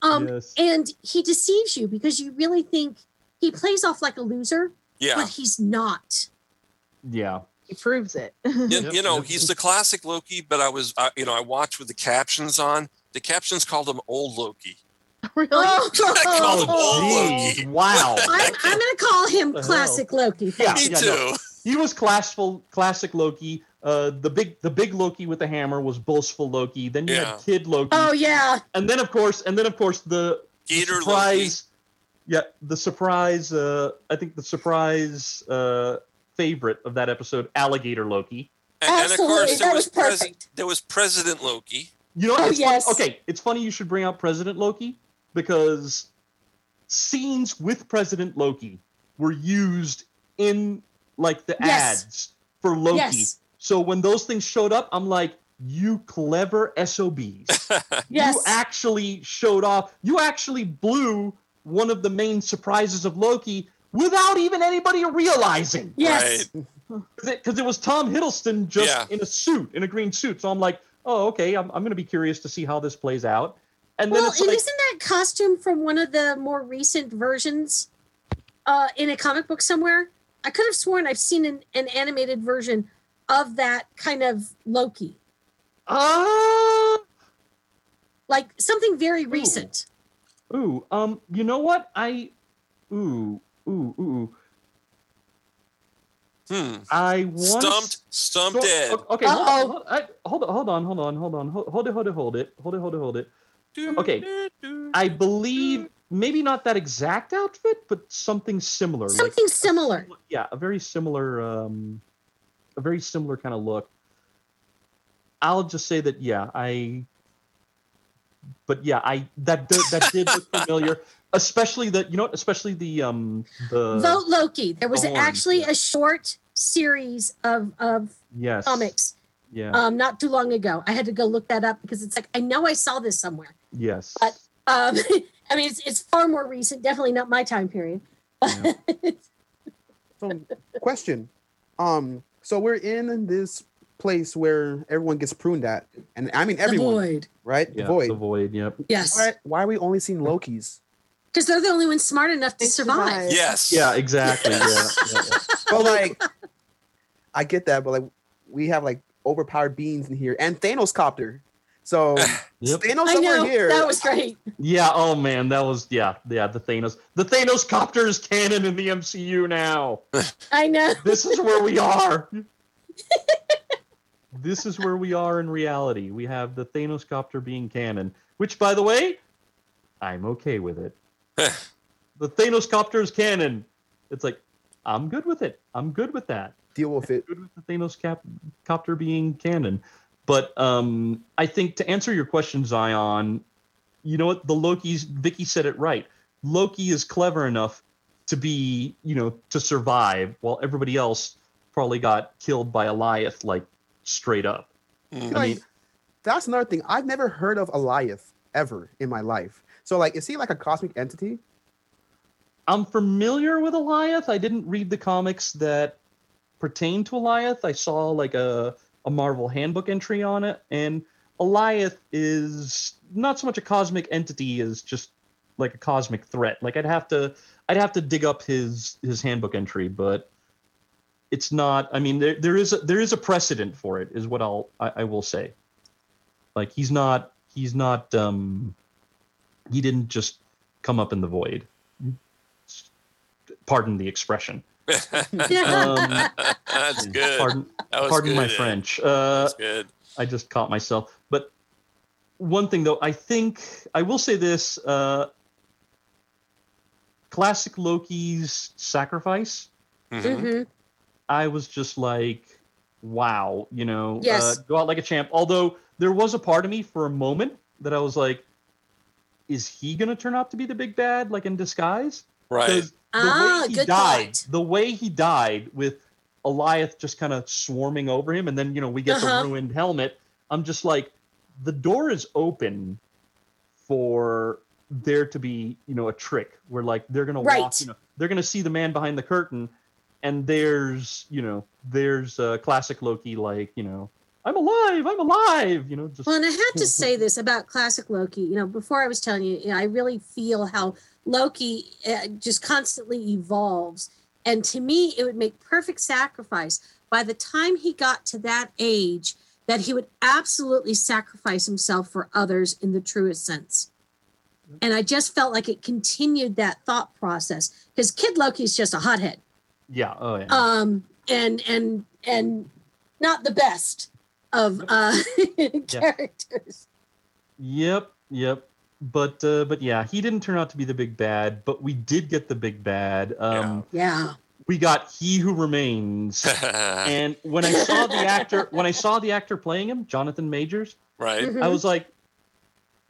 Um, yes. and he deceives you because you really think he plays off like a loser, Yeah. but he's not. Yeah. He proves it. You, you know, he's the classic Loki, but I was, uh, you know, I watched with the captions on. The captions called him old Loki. really? Oh, called him old Loki. wow. I'm, I'm going to call him classic Loki. Yeah, Me yeah, too. no. He was classful, classic Loki. Uh, the big, the big Loki with the hammer was boastful Loki. Then you Yeah. had Kid Loki, Oh yeah, and then of course, and then of course the, the Gator Loki. surprise. Yeah, the surprise. Uh, I think the surprise uh, favorite of that episode, Alligator Loki. And, and of Absolutely, course, there that was, was pres- there was President Loki. You know, Oh, it's yes. funny. okay, it's funny you should bring out President Loki because scenes with President Loki were used in like the Yes. ads for Loki. Yes. So when those things showed up, I'm like, you clever SOBs. Yes. You actually showed off. You actually blew one of the main surprises of Loki without even anybody realizing. Yes. Because it, was Tom Hiddleston just Yeah. in a suit, in a green suit. So I'm like, oh, okay, I'm, I'm going to be curious to see how this plays out. And then well, it's and like, isn't that costume from one of the more recent versions uh, in a comic book somewhere? I could have sworn I've seen an, an animated version of that kind of Loki. ah, Like something very recent. ooh, um, you know what? I, ooh, ooh, ooh, Hmm. I want Stumped, stumped dead. Okay, hold on, hold, I, hold on, hold on, hold on, hold on, hold hold it, hold it, hold it, hold it, hold it, hold it. Okay, I believe maybe not that exact outfit, but something similar. like- Something similar. yeah, a very similar, um, a very similar kind of look. I'll just say that, yeah, I. But yeah, I that that did look familiar, especially the you know, especially the um the Vote Loki. There was the horns, actually a short series of of yes comics yeah um, not too long ago. I had to go look that up because it's like I know I saw this somewhere. yes But um, I mean, it's, it's far more recent. Definitely not my time period. So, question. Um, so we're in this place where everyone gets pruned at, and I mean everyone, void. right? yeah the void. the void yep Yes. Why, why are we only seeing Lokis? Because they're the only ones smart enough to survive. Yes. yeah exactly yeah, yeah, yeah. But like, I get that, but like, we have like overpowered beings in here, and Thanos copter. So Yep. Thanos I somewhere know. here. That was great. Yeah, oh man, that was yeah, yeah, the Thanos. The Thanos copter is canon in the MCU now. I know. This is where we are. this is where we are in reality. We have the Thanos copter being canon, which by the way, I'm okay with it. The Thanos copter is canon. It's like I'm good with it. I'm good with that. Deal with it. Good with the Thanos cap- copter being canon. But um, I think to answer your question, Zion, you know what? The Loki's Vicky said it right. Loki is clever enough to be, you know, to survive, while everybody else probably got killed by Alioth, like straight up. I mean, that's another thing. I've never heard of Alioth ever in my life. So like, is he like a cosmic entity? I'm familiar with Alioth. I didn't read the comics that pertain to Alioth. I saw like a, a Marvel handbook entry on it, and Alioth is not so much a cosmic entity as just like a cosmic threat. Like I'd have to I'd have to dig up his his handbook entry, but it's not. I mean, there there is a, there is a precedent for it, is what I'll I, I will say. Like he's not he's not um he didn't just come up in the void. Pardon the expression. Um, That's good. Pardon, That was pardon my good. French. Uh, That's good. I just caught myself. But one thing though, I think I will say this: uh, classic Loki's sacrifice. Mhm. I was just like, wow, you know, Yes. uh, go out like a champ. Although there was a part of me for a moment that I was like, is he going to turn out to be the big bad, like in disguise? Right. The Ah, way he good died, thought. the way he died with Alioth just kind of swarming over him, and then you know we get Uh-huh. the ruined helmet. I'm just like, the door is open for there to be you know a trick where like they're gonna walk, you know, they're gonna see the man behind the curtain, and there's you know there's uh, classic Loki like you know I'm alive, I'm alive, you know just Well, and I had to say this about classic Loki. You know, before I was telling you, you know, I really feel how Loki uh, just constantly evolves. And to me, it would make perfect sacrifice by the time he got to that age that he would absolutely sacrifice himself for others in the truest sense. And I just felt like it continued that thought process because Kid Loki's just a hothead. yeah oh yeah Um, and and and not the best of uh characters. Yep, yep. But uh, but yeah, he didn't turn out to be the big bad, but we did get the big bad. Um, Yeah. We got He Who Remains, and when I saw the actor, when I saw the actor playing him, Jonathan Majors, right. Mhm. I was like,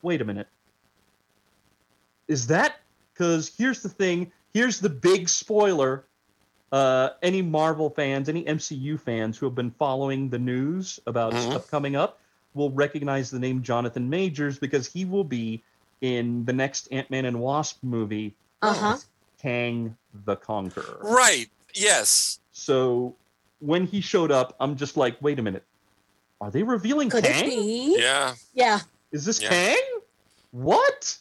wait a minute, is that because here's the thing. Here's the big spoiler. Uh, any Marvel fans, any MCU fans who have been following the news about Mhm. stuff coming up will recognize the name Jonathan Majors because he will be in the next Ant Man and Wasp movie, Uh-huh. Kang the Conqueror. Right. Yes. So when he showed up, I'm just like, wait a minute. Are they revealing Could it Kang? be? Yeah. Yeah. Is this Yeah. Kang? What?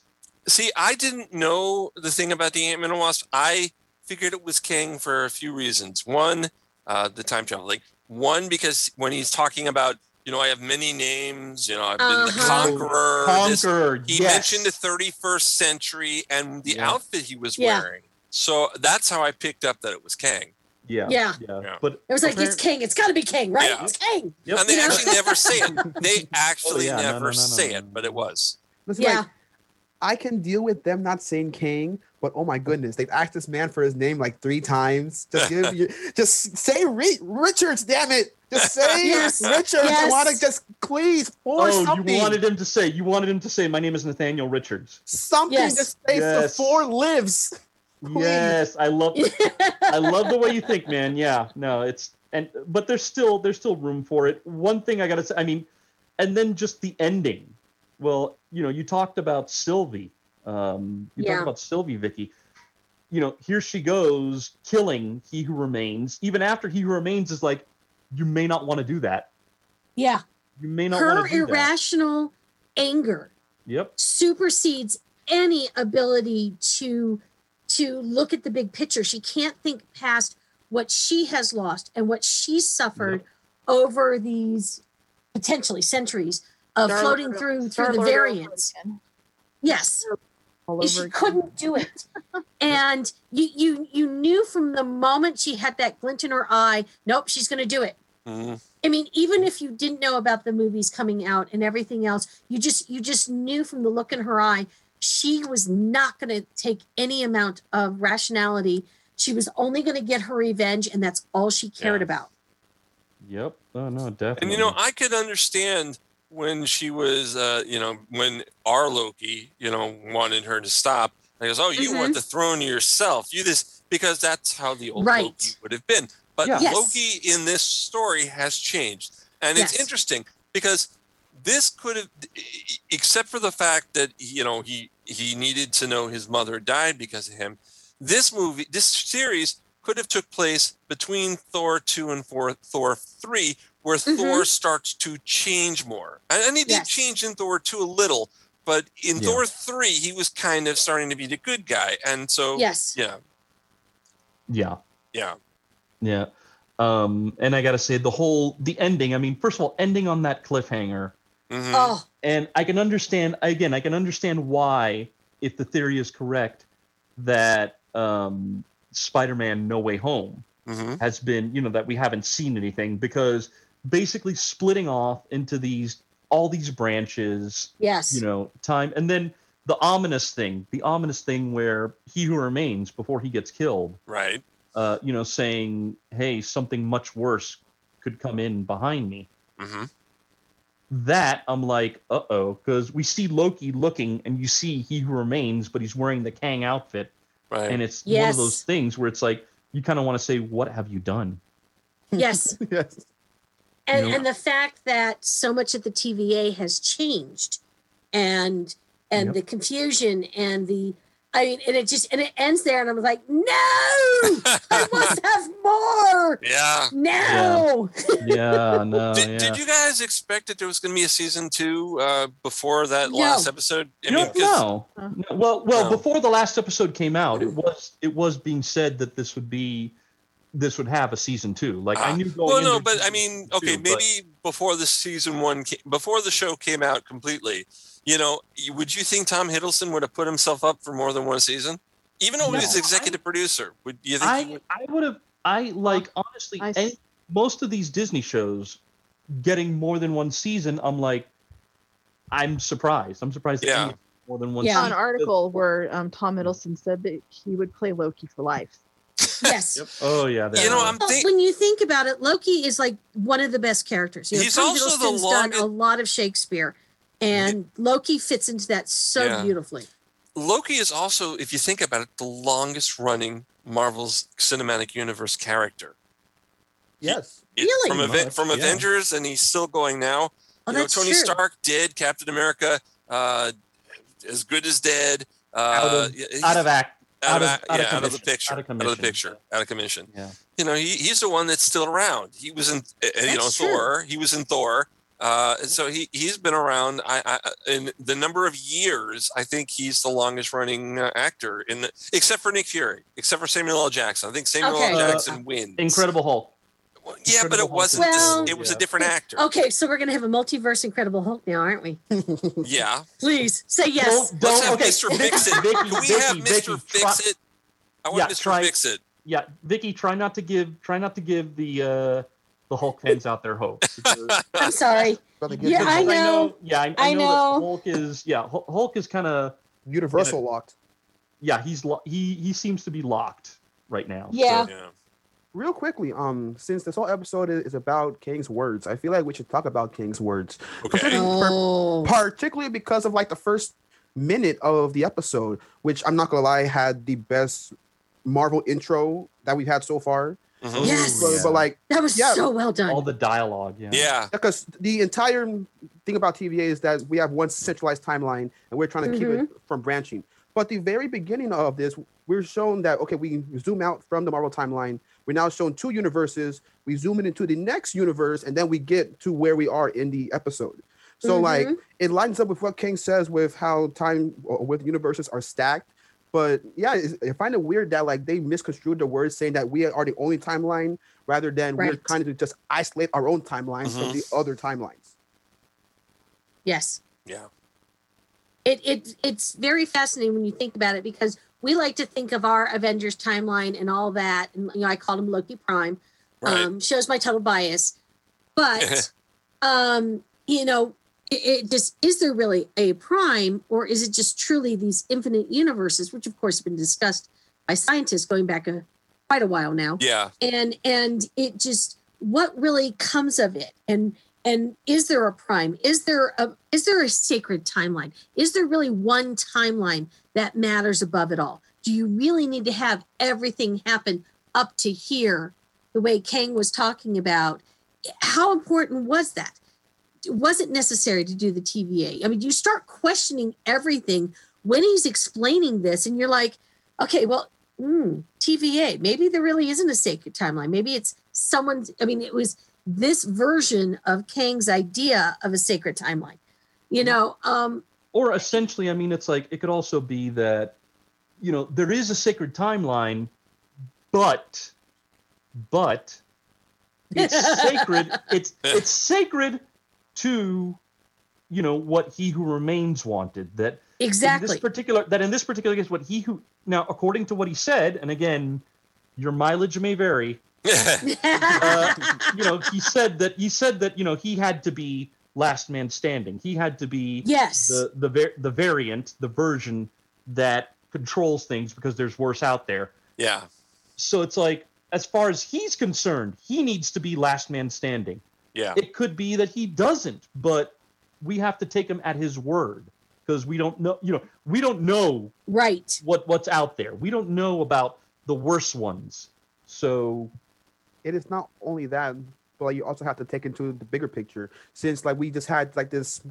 See, I didn't know the thing about the Ant Man and Wasp. I figured it was King for a few reasons. One, uh, the time traveling. One, because when he's talking about, you know, I have many names. You know, I've been the Uh-huh. conqueror. this- Conqueror. he yes. mentioned the 31st century and the Yeah. outfit he was Yeah. wearing. So that's how I picked up that it was Kang. Yeah. Yeah. Yeah. But It was like it's King. It's got to be King, right? Yeah. It's King. Yep. And they You know? actually never say it. They actually Oh, yeah, no, never no, no, no, say no, it, but it was. Listen, Yeah. like, I can deal with them not saying King, but oh my goodness, they've asked this man for his name like three times. Just give you, just say Ri- Richards, damn it. Just say Yes. Richards. I want to just please force Oh, something. you wanted him to say. You wanted him to say, "My name is Nathaniel Richards." something Yes. just say Yes. the four lives. Please. Yes, I love. I love the way you think, man. Yeah, no, it's and but there's still there's still room for it. One thing I gotta say, I mean, and then just the ending. Well, you know, you talked about Sylvie. Um, you Yeah. talked about Sylvie, Vicky. You know, here she goes killing He Who Remains. Even after He Who Remains is like, you may not want to do that. Yeah. You may not Her want to do that. irrational anger Yep. supersedes any ability to to look at the big picture. She can't think past what she has lost and what she's suffered over these potentially centuries of Star-Lord- floating through through the Star-Lord all over variants. Yes. All over she again. couldn't do it and you you you knew from the moment she had that glint in her eye nope she's going to do it Mhm. i mean even if you didn't know about the movies coming out and everything else you just you just knew from the look in her eye she was not going to take any amount of rationality she was only going to get her revenge and that's all she cared Yeah. about Yep. Oh no, definitely. And you know, I could understand when she was, uh, you know, when our Loki, you know, wanted her to stop. And he goes, "Oh, you want the throne yourself? You this because that's how the old Right. Loki would have been." But Yeah. Yes. Loki in this story has changed, and it's Yes. interesting because this could have, except for the fact that you know he he needed to know his mother died because of him. This movie, this series could have took place between Thor two and four, Thor three, where Thor starts to change more, and, and he did Yes. change in Thor two a little. But in Yeah. Thor three, he was kind of starting to be the good guy, and so yes yeah, Yeah. yeah, Yeah. Um, and I gotta say the whole the ending, I mean, first of all, ending on that cliffhanger. Mhm. oh And I can understand again, I can understand why, if the theory is correct, that um Spider-Man No Way Home Mhm. has been, you know, that we haven't seen anything because basically splitting off into these all these branches, yes. you know, time. And then the ominous thing, the ominous thing where he who remains before he gets killed right, uh, you know, saying, "Hey, something much worse could come in behind me." hmm That I'm like, "Uh oh," because we see Loki looking, and you see he who remains, but he's wearing the Kang outfit, right, and it's one of those things where it's like you kind of want to say, "What have you done?" yes. Yes. And know? and the fact that so much of the TVA has changed, and and Yep. the confusion and the I mean, and it just and it ends there, and I'm like, no, I must have more. yeah. No, Yeah, no, Did, yeah. did you guys expect that there was going to be a season two uh, before that No. last episode? I No, mean, 'cause- no. No, Well, well, No. before the last episode came out, it was it was being said that this would be this would have a season two. Like I knew going. Well, no, but I season mean, two, okay, but- maybe before the season one, ca- before the show came out completely, you know, would you think Tom Hiddleston would have put himself up for more than one season, even though he was No. executive producer? Would you think? he I would? I would have I like honestly I s- any, most of these Disney shows getting more than one season. I'm like, I'm surprised. I'm surprised. Yeah. more than one. Yeah. season. an article where um, Tom Hiddleston said that he would play Loki for life. Yes. Oh yeah. You know, I'm think- when you think about it, Loki is like one of the best characters. You know, He's Tom also the Hiddleston's done a lot of Shakespeare, and Loki fits into that so Yeah. beautifully. Loki is also, if you think about it, the longest running Marvel's cinematic universe character. Yes. It- Really? From, Aven- Much, from yeah. Avengers, and he's still going now. Oh, you know, that's Tony true. Stark did Captain America, uh, as good as dead. Uh, out of yeah, he's- out of act out of, out of- act- out of yeah, out of the picture, out of out of the picture, out of commission. Yeah. You know, he, he's the one that's still around. He was in, uh, you know, true. Thor. He was in Thor. Uh, so he he's been around. I, I in the number of years. I think he's the longest running uh, actor in, the, except for Nick Fury, except for Samuel L. Jackson. I think Samuel Okay. L. Uh, Jackson wins. Incredible Hulk. Yeah, but it Hulk wasn't. is- this, it was a different actor. Okay, so we're gonna have a multiverse Incredible Hulk now, aren't we? Yeah. Please say yes. Don't- Let's have okay. Mr. Fix It. Vicky, Can we Vicky, have Vicky, Mr. Fix try- It? I want Yeah, Mr. try- Fix It. Yeah, Vicky, try not to give try not to give the uh the Hulk fans out there hope. I'm sorry. Brother, get Yeah, I know. Yeah, I, I I know, know. that Hulk is. Yeah, Hul- Hulk is kind of. Universal locked. Yeah, he's lo- he he seems to be locked right now. Yeah. So- Yeah. Real quickly, um, since this whole episode is, is about King's words, I feel like we should talk about King's words. Okay. Particularly- Oh. particularly because of like the first minute of the episode, which I'm not gonna lie had the best Marvel intro that we've had so far. Mhm. Yes. But, but like, That was Yeah. so well done. All the dialogue. Yeah. Yeah. because the entire thing about TVA is that we have one centralized timeline and we're trying to keep it from branching. But the very beginning of this, we're shown that okay, we zoom out from the Marvel timeline. We're now shown two universes. We zoom in into the next universe, and then we get to where we are in the episode. So like it lines up with what King says with how time uh, with universes are stacked. But yeah, I find it weird that like they misconstrued the words saying that we are the only timeline rather than we're Right. kind of just isolate our own timelines from the other timelines. Yes. Yeah. It, it it's very fascinating when you think about it because we like to think of our Avengers timeline and all that, and you know I called him Loki Prime. Right. Um, shows my total bias, but um, you know, it, it just is there really a prime, or is it just truly these infinite universes, which of course have been discussed by scientists going back a quite a while now Yeah. and and it just what really comes of it and and is there a prime is there a is there a sacred timeline is there really one timeline that matters above it all do you really need to have everything happen up to here the way kang was talking about how important was that was it necessary to do the tva i mean you start questioning everything when he's explaining this and you're like okay well mm, TVA. Maybe there really isn't a sacred timeline. Maybe it's someone's. I mean, it was this version of Kang's idea of a sacred timeline. You know, um, Or essentially, I mean, it's like it could also be that, you know, there is a sacred timeline, but, but it's sacred. It's it's sacred to, you know, what he who remains wanted. That exactly. this particular that in this particular case, what he who now according to what he said, and again, your mileage may vary. Uh, you know, he said that he said that you know he had to be last man standing. He had to be yes. the the var- the variant, the version that controls things because there's worse out there. Yeah. So it's like, as far as he's concerned, he needs to be last man standing. Yeah. It could be that he doesn't, but we have to take him at his word because we don't know. You know, we don't know right. what what's out there. We don't know about the worst ones. So it is not only that, but like, you also have to take into the bigger picture. Since like we just had like this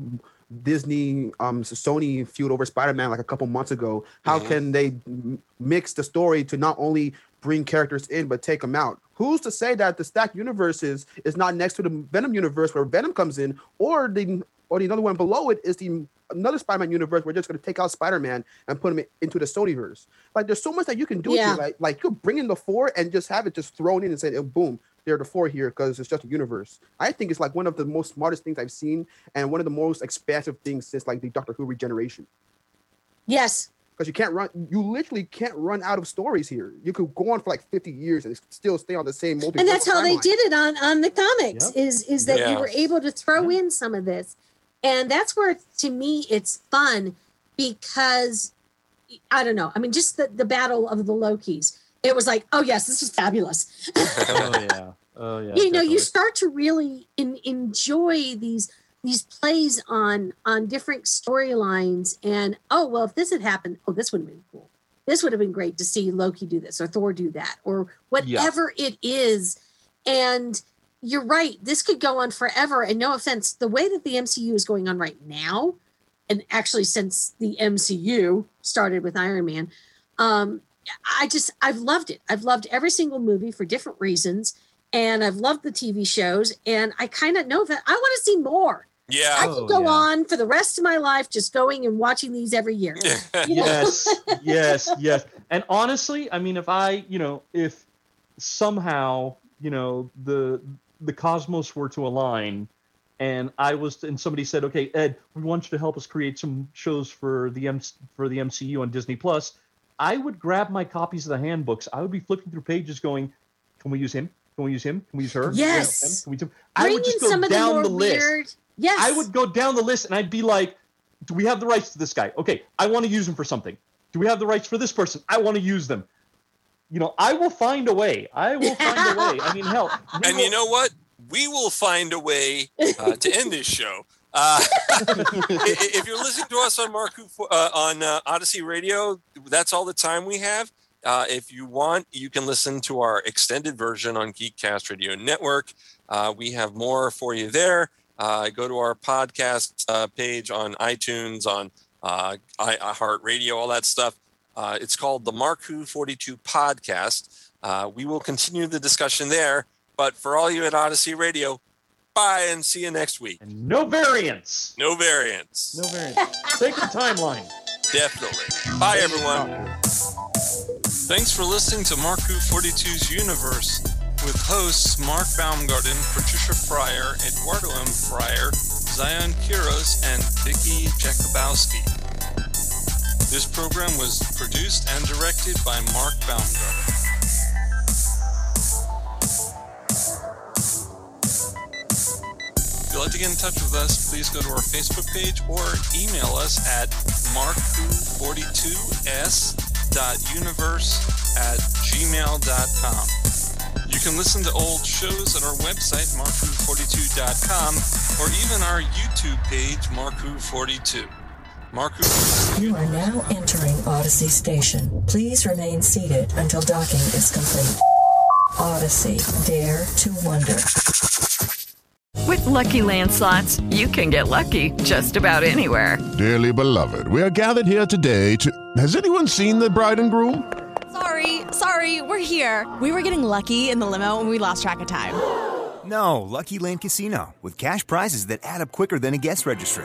Disney, um, Sony feud over Spider-Man like a couple months ago. How Mhm. can they m- mix the story to not only bring characters in but take them out? Who's to say that the stacked universes is not next to the Venom universe where Venom comes in, or the or the other one below it is the another Spider-Man universe. We're just going to take out Spider-Man and put him into the Sonyverse. Like, there's so much that you can do. Yeah. Here. Like, like you could bring in the four and just have it just thrown in and say, oh, boom, they're the four here because it's just a universe. I think it's like one of the most smartest things I've seen and one of the most expansive things since like the Doctor Who regeneration. Yes. Because you can't run, you literally can't run out of stories here. You could go on for like 50 years and still stay on the same multi. And that's how they did it on on the comics. Yep. Is is that Yeah. you were able to throw in some of this, and that's where to me it's fun because I don't know. I mean, just the the battle of the Lokis. It was like, oh yes, this is fabulous. oh yeah, oh yeah. you know, you start to really in, enjoy these these plays on on different storylines and oh well if this had happened oh this would have been cool this would have been great to see loki do this or thor do that or whatever it is and you're right this could go on forever and no offense the way that the mcu is going on right now and actually since the mcu started with iron man um i just i've loved it i've loved every single movie for different reasons and i've loved the tv shows and i kind of know that i want to see more Yeah. I could go on for the rest of my life just going and watching these every year. You know? yes, yes, yes. And honestly, I mean, if I, you know, if somehow, you know, the the cosmos were to align, and I was, and somebody said, okay, Ed, we want you to help us create some shows for the M for the MCU on Disney Plus, I would grab my copies of the handbooks. I would be flipping through pages, going, can we use him? Can we use him? Can we use her? Yes. Can we use him? Can we? I would just go the down more the list. weird. Yes. I would go down the list and I'd be like, do we have the rights to this guy? Okay, I want to use him for something. Do we have the rights for this person? I want to use them. You know, I will find a way. I will find a way. I mean, hell. And will- you know what? We will find a way uh, to end this show. Uh, i- i- if you're listening to us on Mark uh, on uh, Odyssey Radio, that's all the time we have. Uh, if you want, you can listen to our extended version on Geekcast Radio Network. Uh, we have more for you there. Uh, go to our podcast uh, page on iTunes, on uh, I- iHeartRadio, all that stuff. Uh, it's called the Mark Who 42 Podcast. Uh, we will continue the discussion there. But for all you at Odyssey Radio, bye and see you next week. no variants. No variants. No variants. Sacred timeline. Definitely. Bye, everyone. Thanks for listening to Mark Who 42's Universe with hosts Mark Baumgarten, Patricia Fryer, Eduardo M. Fryer, Zion Kiros, and Vicky Jakubowski. This program was produced and directed by Mark Baumgarten. If you'd like to get in touch with us, please go to our Facebook page or email us at mark42s.universe at gmail.com. You can listen to old shows at our website, markwho42.com, or even our YouTube page, markwho42. Markhu You are now entering Odyssey Station. Please remain seated until docking is complete. Odyssey, dare to wonder. With Lucky Land slots, you can get lucky just about anywhere. Dearly beloved, we are gathered here today to. Has anyone seen the bride and groom? Sorry, sorry, we're here. We were getting lucky in the limo and we lost track of time. No, Lucky Land Casino, with cash prizes that add up quicker than a guest registry.